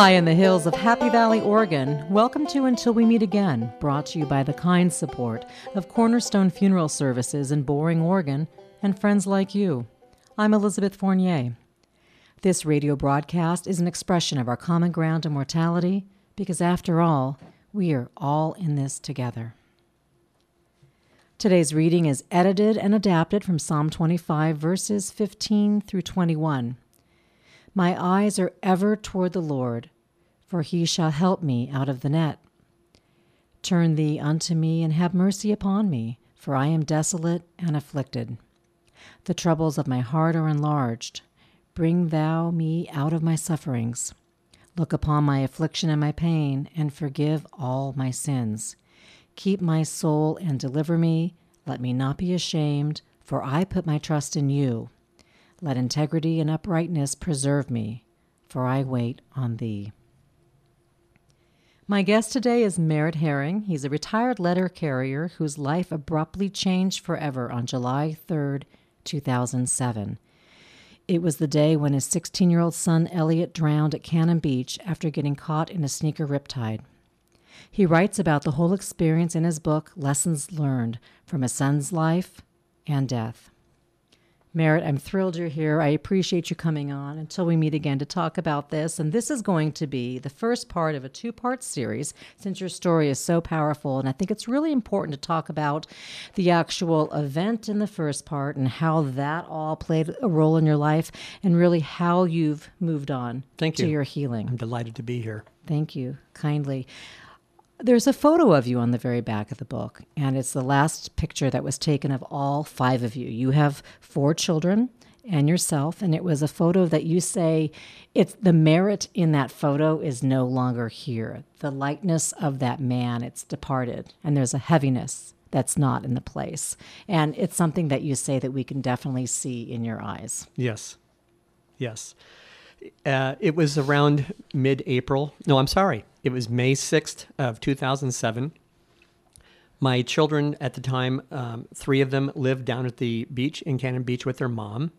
High in the hills of Happy Valley, Oregon, welcome to Until We Meet Again, brought to you by the kind support of Cornerstone Funeral Services in Boring, Oregon, and friends like you. I'm Elizabeth Fournier. This radio broadcast is an expression of our common ground to mortality because, after all, we are all in this together. Today's reading is edited and adapted from Psalm 25, verses 15 through 21. My eyes are ever toward the Lord, for he shall help me out of the net. Turn thee unto me and have mercy upon me, for I am desolate and afflicted. The troubles of my heart are enlarged. Bring thou me out of my sufferings. Look upon my affliction and my pain, and forgive all my sins. Keep my soul and deliver me. Let me not be ashamed, for I put my trust in you. Let integrity and uprightness preserve me, for I wait on thee. My guest today is Merritt Herring. He's a retired letter carrier whose life abruptly changed forever on July 3, 2007. It was the day when his 16 year old son Elliot drowned at Cannon Beach after getting caught in a sneaker riptide. He writes about the whole experience in his book, Lessons Learned from His Son's Life and Death. Merritt, I'm thrilled you're here. I appreciate you coming on until we meet again to talk about this. And this is going to be the first part of a two part series since your story is so powerful. And I think it's really important to talk about the actual event in the first part and how that all played a role in your life and really how you've moved on Thank to you. your healing. I'm delighted to be here. Thank you kindly. There's a photo of you on the very back of the book, and it's the last picture that was taken of all five of you. You have four children and yourself, and it was a photo that you say it's the merit in that photo is no longer here. The likeness of that man, it's departed, and there's a heaviness that's not in the place. And it's something that you say that we can definitely see in your eyes. Yes. Yes. Uh, it was around mid April. No, I'm sorry. It was May 6th of 2007. My children at the time, um, three of them lived down at the beach in Cannon Beach with their mom.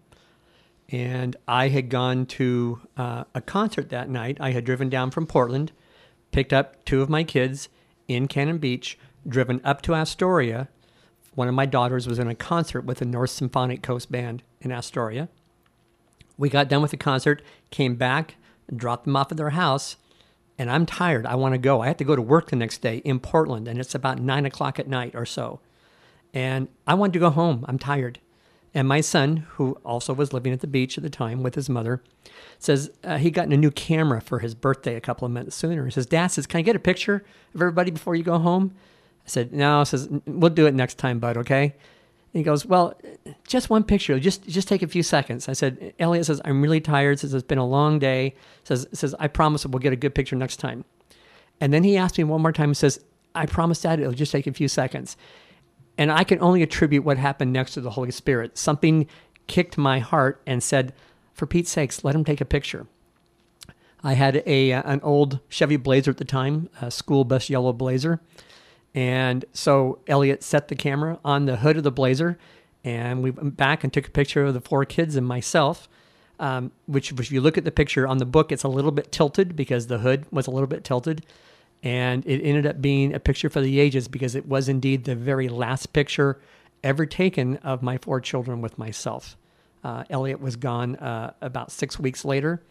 And I had gone to uh, a concert that night. I had driven down from Portland, picked up two of my kids in Cannon Beach, driven up to Astoria. One of my daughters was in a concert with the North Symphonic Coast Band in Astoria. We got done with the concert, came back, dropped them off at their house, and I'm tired. I want to go. I have to go to work the next day in Portland, and it's about nine o'clock at night or so. And I wanted to go home. I'm tired. And my son, who also was living at the beach at the time with his mother, says uh, he got a new camera for his birthday a couple of minutes sooner. He says, Dad says, Can I get a picture of everybody before you go home? I said, No, says, We'll do it next time, bud, okay? He goes, Well, just one picture. Just just take a few seconds. I said, Elliot says, I'm really tired. Says, It's been a long day. Says, says I promise we'll get a good picture next time. And then he asked me one more time and says, I promise, Dad, it'll just take a few seconds. And I can only attribute what happened next to the Holy Spirit. Something kicked my heart and said, For Pete's sakes, let him take a picture. I had a an old Chevy Blazer at the time, a school bus yellow Blazer. And so Elliot set the camera on the hood of the Blazer, and we went back and took a picture of the four kids and myself. Um, which, if you look at the picture on the book, it's a little bit tilted because the hood was a little bit tilted. And it ended up being a picture for the ages because it was indeed the very last picture ever taken of my four children with myself. Uh, Elliot was gone uh, about six weeks later,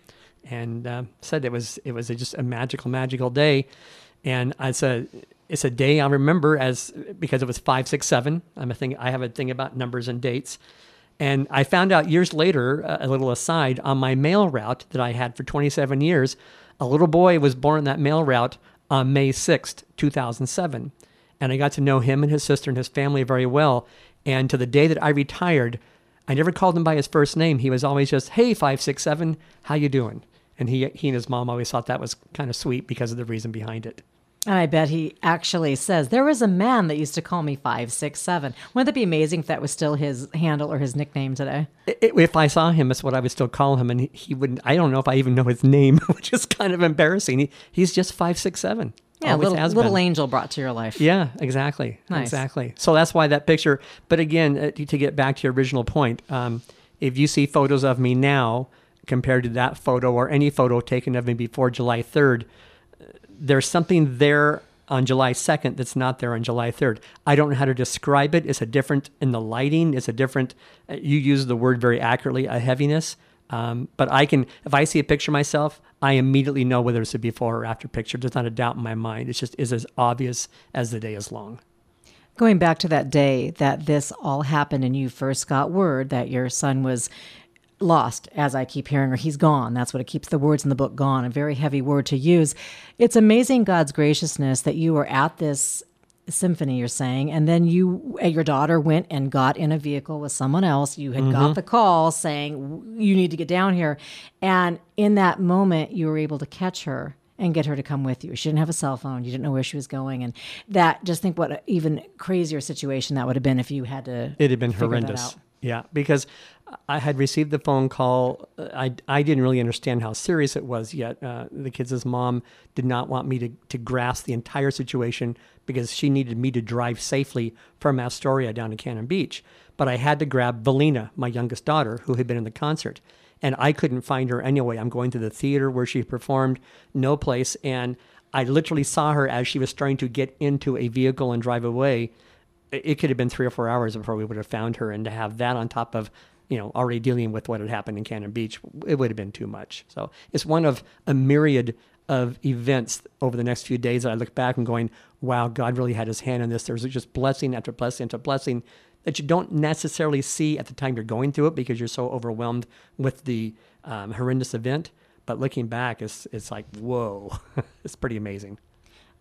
and uh, said it was it was a, just a magical, magical day. And I a it's a day I remember as because it was five, six, seven. I'm a thing. I have a thing about numbers and dates. And I found out years later, a little aside, on my mail route that I had for 27 years, a little boy was born on that mail route on May 6th, 2007. And I got to know him and his sister and his family very well. And to the day that I retired, I never called him by his first name. He was always just, "Hey, five six seven, how you doing?" And he he and his mom always thought that was kind of sweet because of the reason behind it. And I bet he actually says, There was a man that used to call me 567. Wouldn't it be amazing if that was still his handle or his nickname today? If I saw him, that's what I would still call him, and he, wouldn't. I don't know if I even know his name, which is kind of embarrassing. He, he's just five six seven. Yeah, Always little, little angel brought to your life. Yeah, exactly. Nice. Exactly. So that's why that picture. But again, uh, to to get back to your original point, um, if you see photos of me now compared to that photo or any photo taken of me before July 3rd. There's something there on July 2nd that's not there on July 3rd. I don't know how to describe it. It's a different in the lighting. It's a different. uh, You use the word very accurately, a heaviness. Um, but I can, if I see a picture myself, I immediately know whether it's a before or after picture. There's not a doubt in my mind. It's just is as obvious as the day is long. Going back to that day that this all happened and you first got word that your son was lost, as I keep hearing, or he's gone. That's what it keeps the words in the book gone, a very heavy word to use. It's amazing God's graciousness that you were at this symphony, you're saying, and then you, uh, your daughter went and got in a vehicle with someone else. You had got the call saying, you need to get down here. And in that moment, you were able to catch her and get her to come with you. She didn't have a cell phone. You didn't know where she was going. And that, just think what an even crazier situation that would have been if you had to. It had been horrendous. Yeah, because I had received the phone call. I, I didn't really understand how serious it was yet. Uh, the kids' mom did not want me to, to grasp the entire situation because she needed me to drive safely from Astoria down to Cannon Beach. But I had to grab Valina, my youngest daughter, who had been in the concert. And I couldn't find her anyway. I'm going to the theater where she performed, no place. And I literally saw her as she was starting to get into a vehicle and drive away it it could have been three or four hours before we would have found her and to have that on top of you know already dealing with what had happened in cannon beach it would have been too much. So it's one of a myriad of events over the next few days that i look back and going wow god really had his hand in this. There's just blessing after blessing after blessing that you don't necessarily see at the time you're going through it because you're so overwhelmed with the um, horrendous event. But looking back it's, it's like whoa it's pretty amazing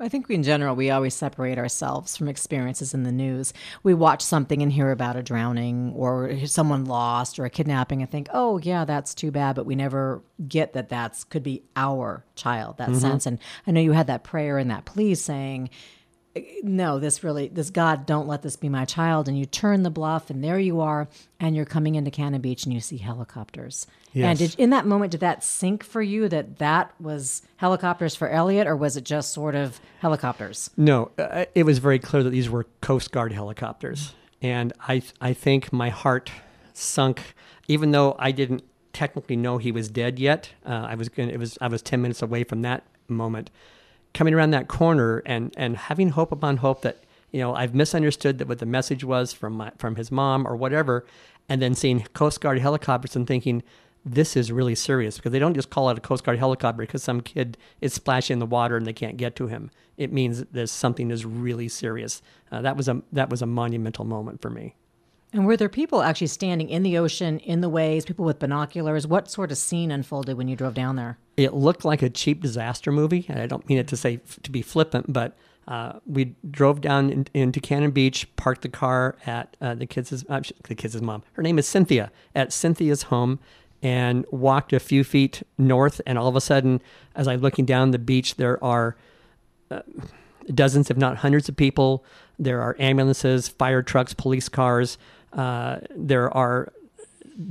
I think in general, we always separate ourselves from experiences in the news. We watch something and hear about a drowning or someone lost or a kidnapping and think, oh, yeah, that's too bad. But we never get that that's could be our child, that mm-hmm. sense. And I know you had that prayer and that plea saying, no, this really, this God, don't let this be my child. And you turn the bluff, and there you are, and you're coming into Cannon Beach, and you see helicopters. And did, in that moment, did that sink for you that that was helicopters for Elliot, or was it just sort of helicopters? No, uh, it was very clear that these were Coast Guard helicopters, and I I think my heart sunk, even though I didn't technically know he was dead yet. Uh, I was going it was I was ten minutes away from that moment, coming around that corner and and having hope upon hope that you know I've misunderstood that what the message was from my from his mom or whatever, and then seeing Coast Guard helicopters and thinking. This is really serious because they don't just call it a Coast Guard helicopter because some kid is splashing in the water and they can't get to him. It means that something is really serious. Uh, that was a that was a monumental moment for me. And were there people actually standing in the ocean, in the waves, people with binoculars? What sort of scene unfolded when you drove down there? It looked like a cheap disaster movie, and I don't mean it to say to be flippant, but uh, we drove down in, into Cannon Beach, parked the car at uh, the kids' uh, the kids' mom. Her name is Cynthia at Cynthia's home, and walked a few feet north, and all of a sudden, as I'm looking down the beach, there are dozens, if not hundreds, of people. There are ambulances, fire trucks, police cars. Uh, there are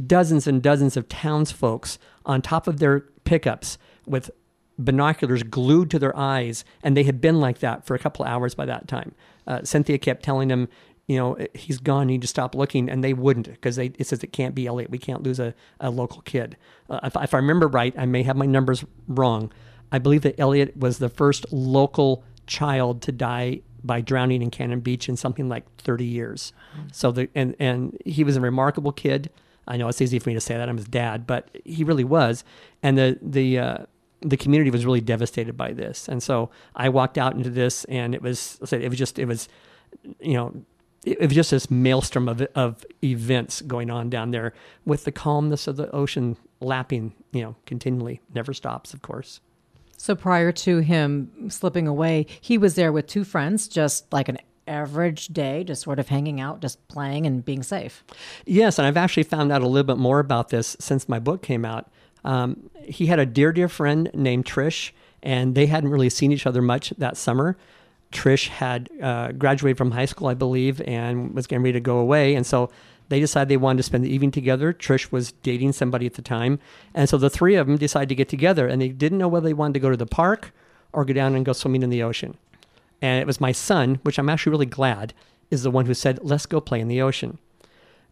dozens and dozens of townsfolks on top of their pickups with binoculars glued to their eyes, and they had been like that for a couple hours by that time. Uh, Cynthia kept telling them, you know, he's gone. You need to stop looking, and they wouldn't because it says it can't be Elliot. We can't lose a, a local kid. Uh, if, if I remember right, I may have my numbers wrong. I believe that Elliot was the first local child to die by drowning in Cannon Beach in something like 30 years. So the and and he was a remarkable kid. I know it's easy for me to say that I'm his dad, but he really was. And the the uh, the community was really devastated by this. And so I walked out into this, and it was it was just it was you know it, it was just this maelstrom of of events going on down there with the calmness of the ocean lapping you know continually never stops of course So prior to him slipping away, he was there with two friends, just like an average day, just sort of hanging out, just playing and being safe. Yes, and I've actually found out a little bit more about this since my book came out. Um, he had a dear, dear friend named Trish, and they hadn't really seen each other much that summer. Trish had uh, graduated from high school, I believe, and was getting ready to go away. And so they decided they wanted to spend the evening together. Trish was dating somebody at the time. And so the three of them decided to get together, and they didn't know whether they wanted to go to the park or go down and go swimming in the ocean. And it was my son, which I'm actually really glad, is the one who said, let's go play in the ocean.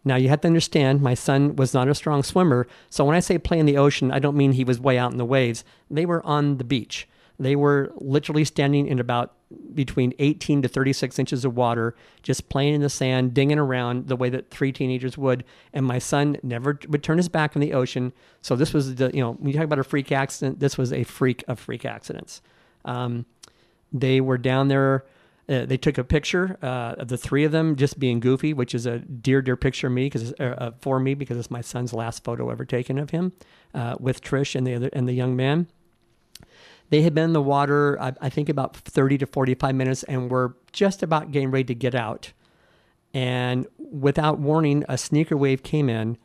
Now, you have to understand, my son was not a strong swimmer. So when I say play in the ocean, I don't mean he was way out in the waves. They were on the beach. They were literally standing in about between 18 to 36 inches of water, just playing in the sand, dinging around the way that three teenagers would. And my son never would turn his back on the ocean. So this was the, you know, when you talk about a freak accident, this was a freak of freak accidents. Um, they were down there. Uh, they took a picture uh, of the three of them just being goofy, which is a dear, dear picture of me because uh, for me because it's my son's last photo ever taken of him uh, with Trish and the other and the young man. They had been in the water, I, I think, about 30 to 45 minutes and were just about getting ready to get out. And without warning, a sneaker wave came in,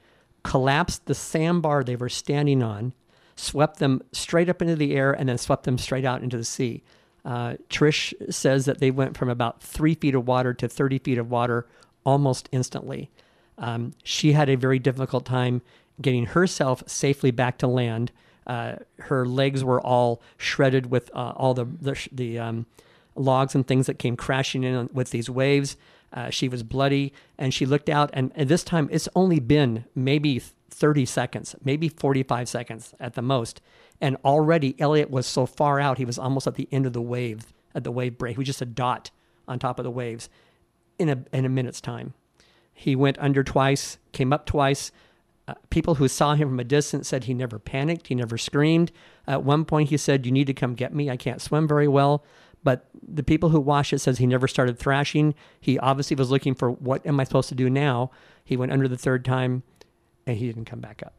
collapsed the sandbar they were standing on, swept them straight up into the air, and then swept them straight out into the sea. Uh, Trish says that they went from about three feet of water to 30 feet of water almost instantly. Um, she had a very difficult time getting herself safely back to land uh, her legs were all shredded with uh, all the the, the um, logs and things that came crashing in with these waves. Uh, she was bloody, and she looked out, and, and this time it's only been maybe 30 seconds, maybe 45 seconds at the most, and already Elliot was so far out he was almost at the end of the wave at the wave break. He was just a dot on top of the waves in a in a minute's time. He went under twice, came up twice, uh, people who saw him from a distance said he never panicked, he never screamed. At one point, he said, "You need to come get me. I can't swim very well." But the people who watched it says he never started thrashing. He obviously was looking for what am I supposed to do now. He went under the third time, and he didn't come back up.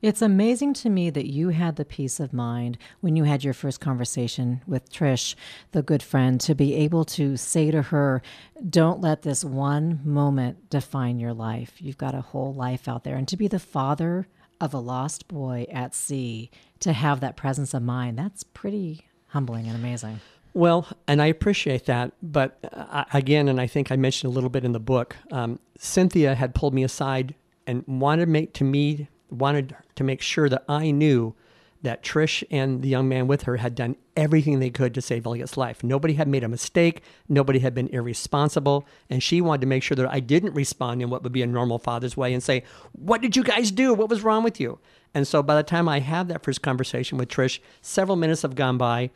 It's amazing to me that you had the peace of mind when you had your first conversation with Trish, the good friend, to be able to say to her, Don't let this one moment define your life. You've got a whole life out there. And to be the father of a lost boy at sea, to have that presence of mind, that's pretty humbling and amazing. Well, and I appreciate that. But uh, again, and I think I mentioned a little bit in the book, um, Cynthia had pulled me aside and wanted to make to me wanted to make sure that I knew that Trish and the young man with her had done everything they could to save Elliot's life. Nobody had made a mistake, nobody had been irresponsible, and she wanted to make sure that I didn't respond in what would be a normal father's way and say, What did you guys do? What was wrong with you? And so by the time I had that first conversation with Trish, several minutes have gone by.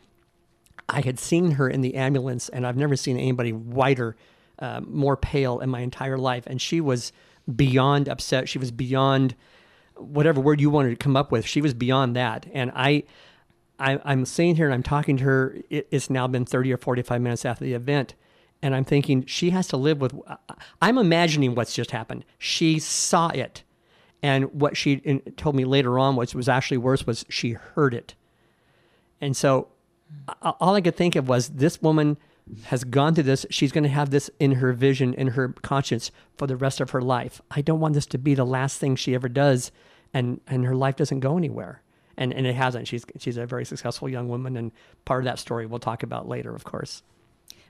I had seen her in the ambulance, and I've never seen anybody whiter, uh, more pale in my entire life. And she was beyond upset. She was beyond whatever word you wanted to come up with. She was beyond that, and I. I, am sitting here and I'm talking to her. It, it's now been 30 or 45 minutes after the event, and I'm thinking she has to live with. I'm imagining what's just happened. She saw it, and what she told me later on, which was actually worse, was she heard it. And so, all I could think of was this woman has gone through this. She's going to have this in her vision, in her conscience for the rest of her life. I don't want this to be the last thing she ever does, and and her life doesn't go anywhere. And and it hasn't. She's she's a very successful young woman, and part of that story we'll talk about later, of course.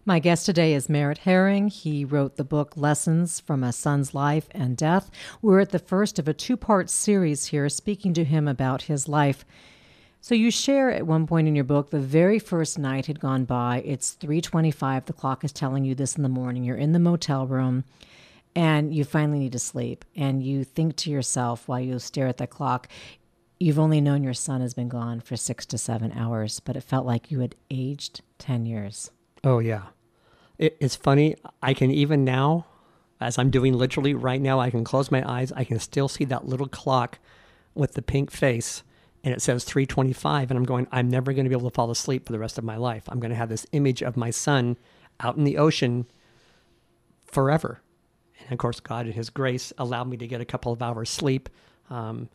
My guest today is Merritt Herring. He wrote the book Lessons from a Son's Life and Death. We're at the first of a two part series here, speaking to him about his life so you share at one point in your book the very first night had gone by. It's 3:25. The clock is telling you this in the morning. You're in the motel room and you finally need to sleep and you think to yourself while you stare at the clock, you've only known your son has been gone for 6 to 7 hours, but it felt like you had aged 10 years. Oh yeah. It, it's funny. I can even now as I'm doing literally right now, I can close my eyes. I can still see that little clock with the pink face and it says 325 and i'm going i'm never going to be able to fall asleep for the rest of my life i'm going to have this image of my son out in the ocean forever and of course god in his grace allowed me to get a couple of hours sleep. Um,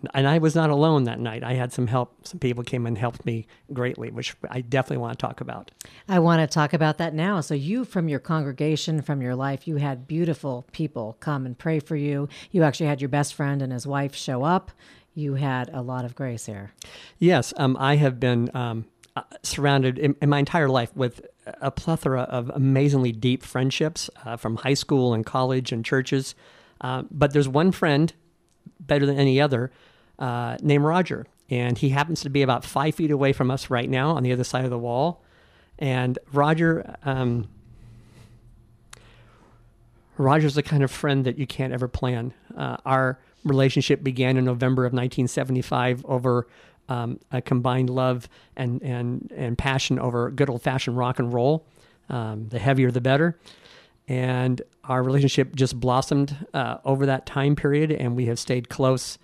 and, and i was not alone that night. I had some help. Some people came and helped me greatly which i definitely want to talk about. I want to talk about that now. So you from your congregation from your life you had beautiful people come and pray for you. You actually had your best friend and his wife show up. You had a lot of grace here. Yes, um, I have been um, uh, surrounded in, in, my entire life with a plethora of amazingly deep friendships uh, from high school and college and churches. Uh, but there's one friend, better than any other, uh, named Roger. And he happens to be about five feet away from us right now on the other side of the wall. And Roger, um, Roger's the kind of friend that you can't ever plan. Uh, our relationship began in November of 1975 over um, a combined love and, and, and passion over good old fashioned rock and roll. Um, the heavier, the better. And our relationship just blossomed uh, over that time period, and we have stayed close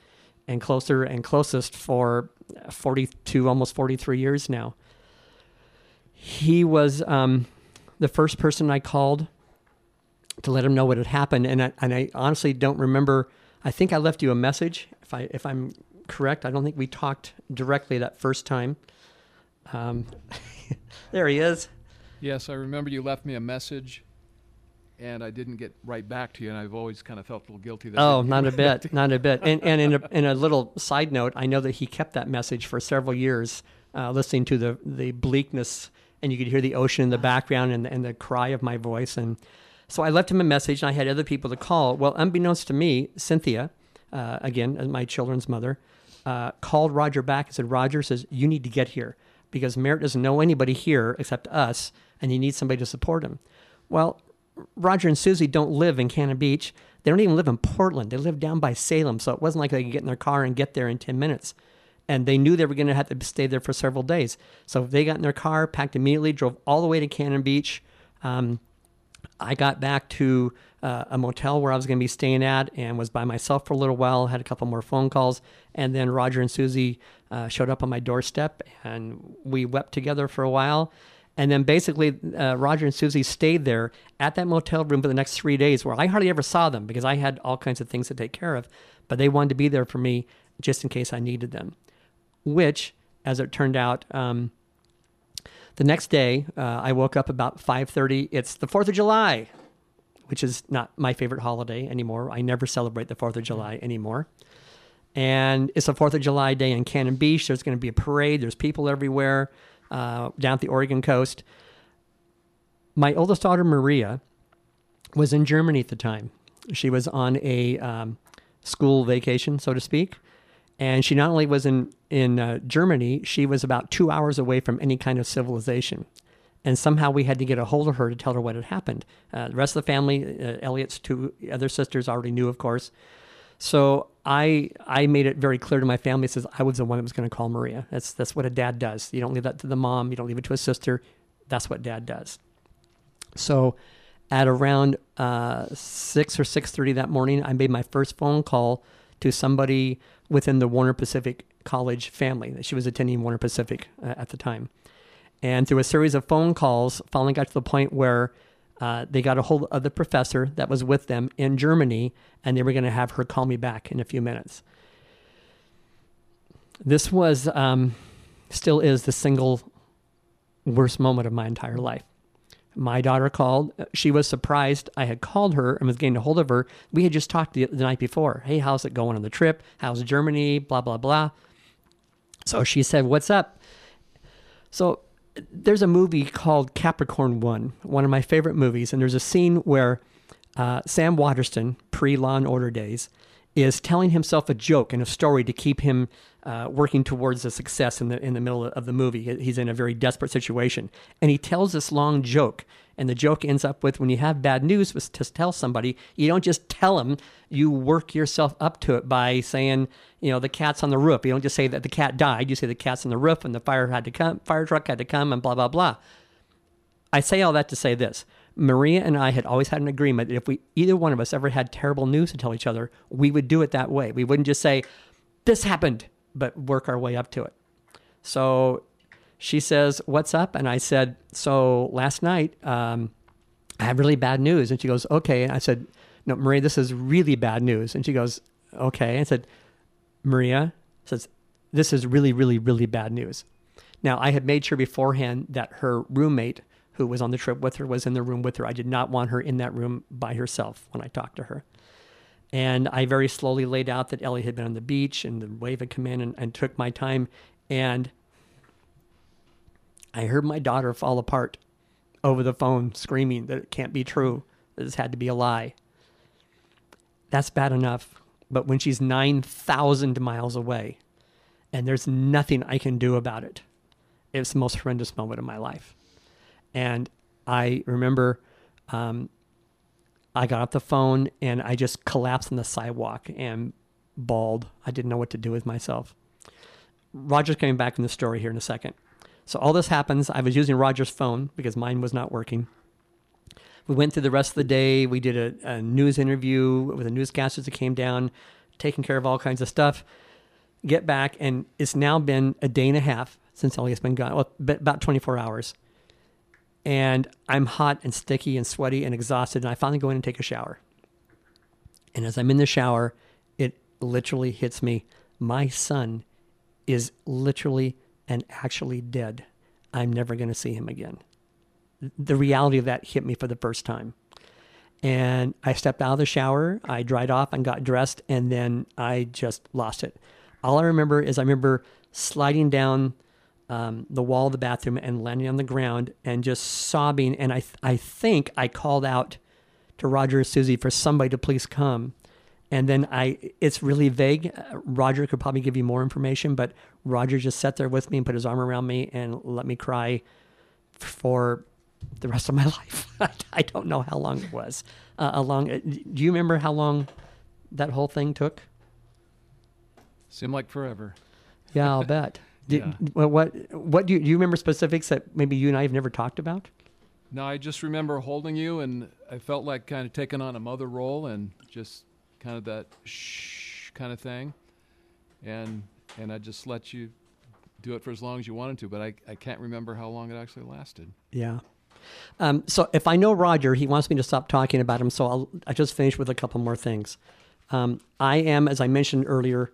and closer and closest for 42, almost 43 years now. He was um, the first person I called to let him know what had happened, and I, and I honestly don't remember. I think I left you a message. If I if I'm correct, I don't think we talked directly that first time. Um, there he is. Yes, I remember you left me a message, and I didn't get right back to you, and I've always kind of felt a little guilty. That Oh, didn't a get right back to bit, not a bit. And and in a, in a little side note, I know that he kept that message for several years, uh, listening to the the bleakness, and you could hear the ocean in the background and and the cry of my voice. And so I left him a message, and I had other people to call. Well, unbeknownst to me, Cynthia, uh, again, my children's mother, uh, called Roger back and said, Roger says you need to get here because Merritt doesn't know anybody here except us, and he needs somebody to support him. Well, Roger and Susie don't live in Cannon Beach. They don't even live in Portland. They live down by Salem, so it wasn't like they could get in their car and get there in 10 minutes. And they knew they were going to have to stay there for several days. So they got in their car, packed immediately, drove all the way to Cannon Beach. Um, I got back to uh, a motel where I was going to be staying at and was by myself for a little while, had a couple more phone calls. And then Roger and Susie uh, showed up on my doorstep and we wept together for a while. And then basically, uh, Roger and Susie stayed there at that motel room for the next three days where I hardly ever saw them because I had all kinds of things to take care of. But they wanted to be there for me just in case I needed them, which, as it turned out, um, the next day, uh, I woke up about 5:30. It's the 4th of July, which is not my favorite holiday anymore. I never celebrate the 4th of July anymore. And it's a 4th of July day in Cannon Beach. There's going to be a parade. There's people everywhere uh, down at the Oregon coast. My oldest daughter, Maria, was in Germany at the time. She was on a um, school vacation, so to speak. And she not only was in, in uh, Germany, she was about two hours away from any kind of civilization. And somehow we had to get a hold of her to tell her what had happened. Uh, the rest of the family, uh, Elliot's two other sisters already knew, of course. So I I made it very clear to my family. Says I was the one that was going to call Maria. That's that's what a dad does. You don't leave that to the mom. You don't leave it to a sister. That's what dad does. So at around uh, six or six thirty that morning, I made my first phone call to somebody within the Warner Pacific College family. That she was attending Warner Pacific uh, at the time, and through a series of phone calls, finally got to the point where uh, they got a hold of the professor that was with them in Germany, and they were going to have her call me back in a few minutes. This was, um, still is the single worst moment of my entire life. My daughter called. She was surprised I had called her and was getting a hold of her. We had just talked the, the night before. Hey, how's it going on the trip? How's Germany? Blah, blah, blah. So she said, What's up? So there's a movie called Capricorn One, one of my favorite movies, and there's a scene where uh, Sam Waterston, pre Law and Order days, is telling himself a joke and a story to keep him uh, working towards a success in the in the middle of the movie. He's in a very desperate situation, and he tells this long joke. And the joke ends up with when you have bad news was to tell somebody, you don't just tell them, you work yourself up to it by saying, you know, the cat's on the roof. You don't just say that the cat died. You say the cat's on the roof and the fire had to come, fire truck had to come, and blah blah blah. I say all that to say this. Maria and I had always had an agreement that if we either one of us ever had terrible news to tell each other, we would do it that way. We wouldn't just say, "This happened," but work our way up to it. So she says, "What's up?" And I said, "So last night, um, I have really bad news." And she goes, "Okay." And I said, "No, Maria, this is really bad news." And she goes, "Okay." And I said, "Maria," says, "This is really, really, really bad news." Now, I had made sure beforehand that her roommate, who was on the trip with her, was in the room with her. I did not want her in that room by herself when I talked to her. And I very slowly laid out that Ellie had been on the beach and the wave had come in and, and took my time. And I heard my daughter fall apart over the phone, screaming that it can't be true, that this had to be a lie. That's bad enough. But when she's 9,000 miles away and there's nothing I can do about it, it's the most horrendous moment of my life. And I remember um, I got off the phone and I just collapsed on the sidewalk and bawled. I didn't know what to do with myself. Roger's coming back in the story here in a second. So all this happens. I was using Roger's phone because mine was not working. We went through the rest of the day. We did a, a news interview with the newscasters that came down, taking care of all kinds of stuff. Get back, and it's now been a day and a half since Elliot's been gone. Well, about 24 hours. And I'm hot and sticky and sweaty and exhausted. And I finally go in and take a shower. And as I'm in the shower, it literally hits me. My son is literally and actually dead. I'm never going to see him again. The reality of that hit me for the first time. And I stepped out of the shower, I dried off and got dressed, and then I just lost it. All I remember is I remember sliding down um, the wall of the bathroom and landing on the ground and just sobbing. And I, th- I think I called out to Roger or Susie for somebody to please come. And then I, it's really vague. Uh, Roger could probably give you more information, but Roger just sat there with me and put his arm around me and let me cry for the rest of my life. I don't know how long it was. Uh, a long, uh, do you remember how long that whole thing took? Seemed like forever. Yeah, I'll bet. Did, Yeah. what, what what do you, do you remember specifics that maybe you and I have never talked about? No, I just remember holding you, and I felt like kind of taking on a mother role, and just kind of that shh kind of thing, and and I just let you do it for as long as you wanted to, but I I can't remember how long it actually lasted. Yeah. Um, so if I know Roger, he wants me to stop talking about him. So I'll I just finish with a couple more things. Um, I am, as I mentioned earlier,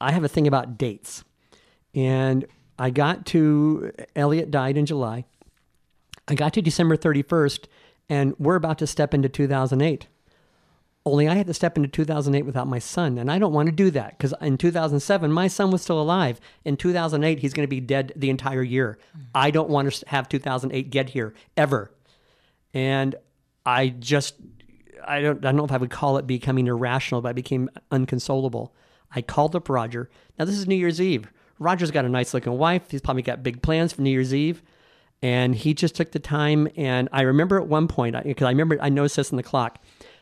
I have a thing about dates, and I got to Elliot died in July. I got to December thirty first, and we're about to step into two thousand eight. Only I had to step into 2008 without my son, and I don't want to do that because in 2007 my son was still alive. In 2008 he's going to be dead the entire year. Mm. I don't want to have 2008 get here ever, and I just I don't I don't know if I would call it becoming irrational, but I became unconsolable. I called up Roger. Now this is New Year's Eve. Roger's got a nice looking wife. He's probably got big plans for New Year's Eve. And he just took the time. And I remember at one point, because I remember I noticed this in the clock,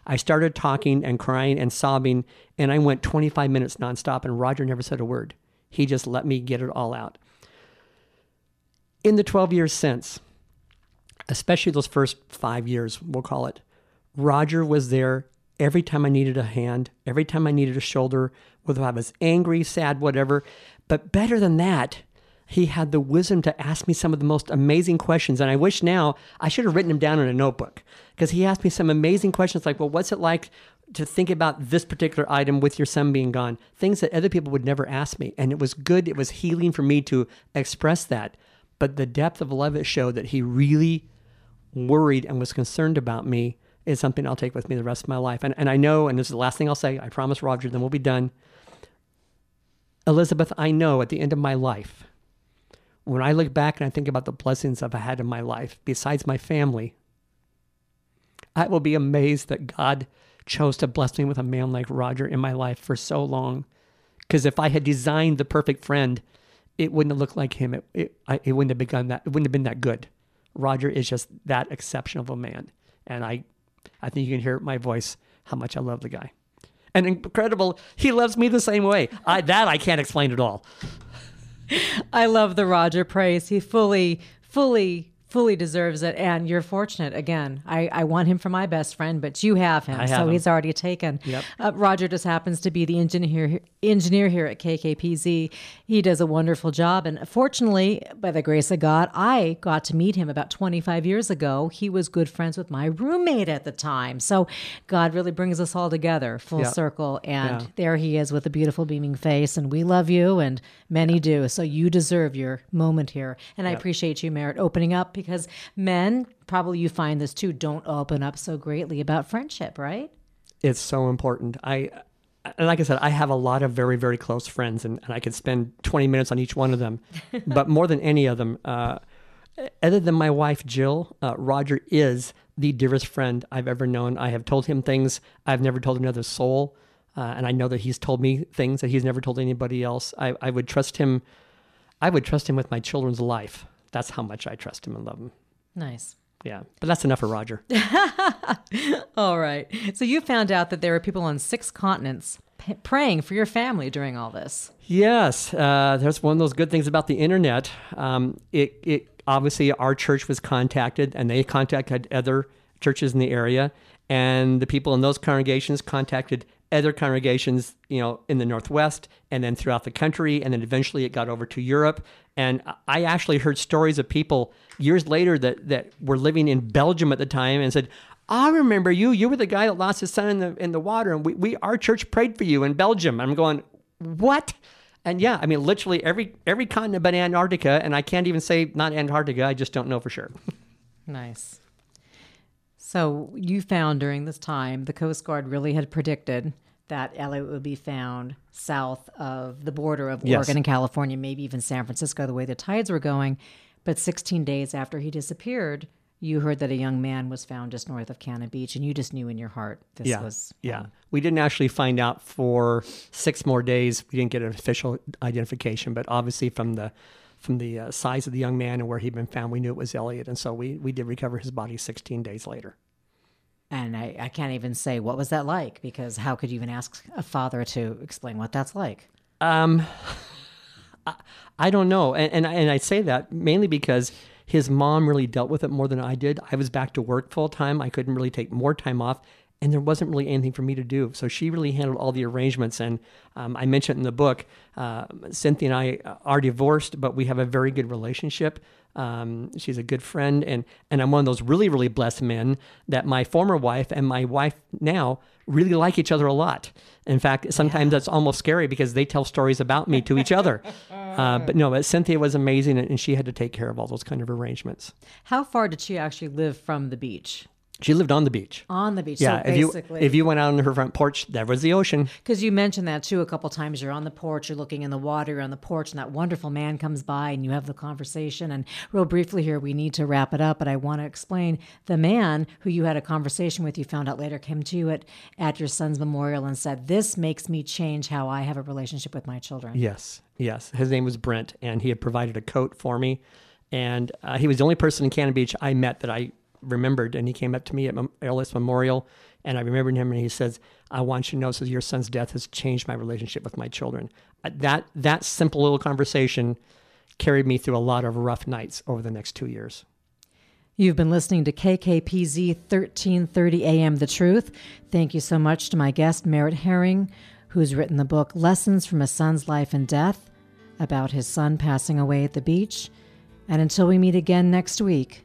I started talking and crying and sobbing, and I went 25 minutes nonstop, and Roger never said a word. He just let me get it all out. In the 12 years since, especially those first five years, we'll call it, Roger was there every time I needed a hand, every time I needed a shoulder, whether I was angry, sad, whatever. But better than that, he had the wisdom to ask me some of the most amazing questions. And I wish now I should have written them down in a notebook because he asked me some amazing questions like, well, what's it like to think about this particular item with your son being gone? Things that other people would never ask me. And it was good, it was healing for me to express that. But the depth of love it showed that he really worried and was concerned about me is something I'll take with me the rest of my life. And, and I know, and this is the last thing I'll say, I promise Roger, then we'll be done. Elizabeth, I know at the end of my life, when I look back and I think about the blessings I've had in my life, besides my family, I will be amazed that God chose to bless me with a man like Roger in my life for so long. Because if I had designed the perfect friend, it wouldn't have looked like him. It, it, I, it wouldn't have begun that. It wouldn't have been that good. Roger is just that exceptional of a man, and I, I think you can hear my voice how much I love the guy. And incredible, he loves me the same way. I, that I can't explain at all. I love the Roger praise. He fully, fully, fully deserves it. And you're fortunate. Again, I, I want him for my best friend, but you have him. Have so him. he's already taken. Yep. Uh, Roger just happens to be the engineer, engineer here at KKPZ. He does a wonderful job. And fortunately, by the grace of God, I got to meet him about 25 years ago. He was good friends with my roommate at the time. So God really brings us all together, full Yep. circle. And Yeah. there he is with a beautiful beaming face. And we love you, and many do. So you deserve your moment here. And I appreciate you, Merritt, opening up because men, probably you find this too, don't open up so greatly about friendship, right? it's so important. I, and like I said, I have a lot of very, very close friends, and, and I could spend 20 minutes on each one of them. but more than any of them, uh, other than my wife, Jill, uh, Roger is the dearest friend I've ever known. I have told him things I've never told another soul. Uh, and I know that he's told me things that he's never told anybody else. I, I would trust him. I would trust him with my children's life. That's how much I trust him and love him. Nice. yeah. But that's enough for Roger. All right. So you found out that there are people on six continents p- praying for your family during all this. Yes, uh, that's one of those good things about the internet. Um, it, it obviously our church was contacted, and they contacted other churches in the area, and the people in those congregations contacted other congregations, you know, in the Northwest, and then throughout the country, and then eventually it got over to Europe. And I actually heard stories of people years later that that were living in Belgium at the time and said. I remember you. You were the guy that lost his son in the in the water, and we, we our church prayed for you in Belgium. I'm going, what? And yeah, I mean, literally every every continent but Antarctica, and I can't even say not Antarctica. I just don't know for sure. Nice. So you found during this time the Coast Guard really had predicted that Elliot would be found south of the border of Yes. Oregon and California, maybe even San Francisco, the way the tides were going. But 16 days after he disappeared, you heard that a young man was found just north of Cannon Beach, and you just knew in your heart this yeah, was yeah. Um, we didn't actually find out for six more days. We didn't get an official identification, but obviously from the from the uh, size of the young man and where he'd been found, we knew it was Elliot, and so we we did recover his body 16 days later. And I, I can't even say what was that like because how could you even ask a father to explain what that's like? Um, I, I don't know, and and I, and I say that mainly because his mom really dealt with it more than I did. I was back to work full time. I couldn't really take more time off, and there wasn't really anything for me to do. So she really handled all the arrangements. And um, I mentioned in the book, uh, Cynthia and I are divorced, but we have a very good relationship. Um, she's a good friend, and and I'm one of those really really blessed men that my former wife and my wife now really like each other a lot. In fact, sometimes that's almost scary because they tell stories about me to each other. Uh, but no, but Cynthia was amazing, and she had to take care of all those kind of arrangements. How far did she actually live from the beach? She lived on the beach. On the beach. Yeah, so if you basically, if you went out on her front porch, there was the ocean. Because you mentioned that too a couple times. You're on the porch, you're looking in the water, you're on the porch, and that wonderful man comes by and you have the conversation. And real briefly here, we need to wrap it up, but I want to explain the man who you had a conversation with, you found out later, came to you at, at your son's memorial and said, This makes me change how I have a relationship with my children. Yes, yes. His name was Brent, and he had provided a coat for me. And uh, he was the only person in Cannon Beach I met that I remembered. And he came up to me at Elliot's Memorial, and I remembered him, and he says, "I want you to know, says your son's death has changed my relationship with my children." Uh, that that simple little conversation carried me through a lot of rough nights over the next two years. You've been listening to KKPZ 1330 AM The Truth. Thank you so much to my guest, Merritt Herring, who's written the book Lessons from a Son's Life and Death about his son passing away at the beach. And until we meet again next week,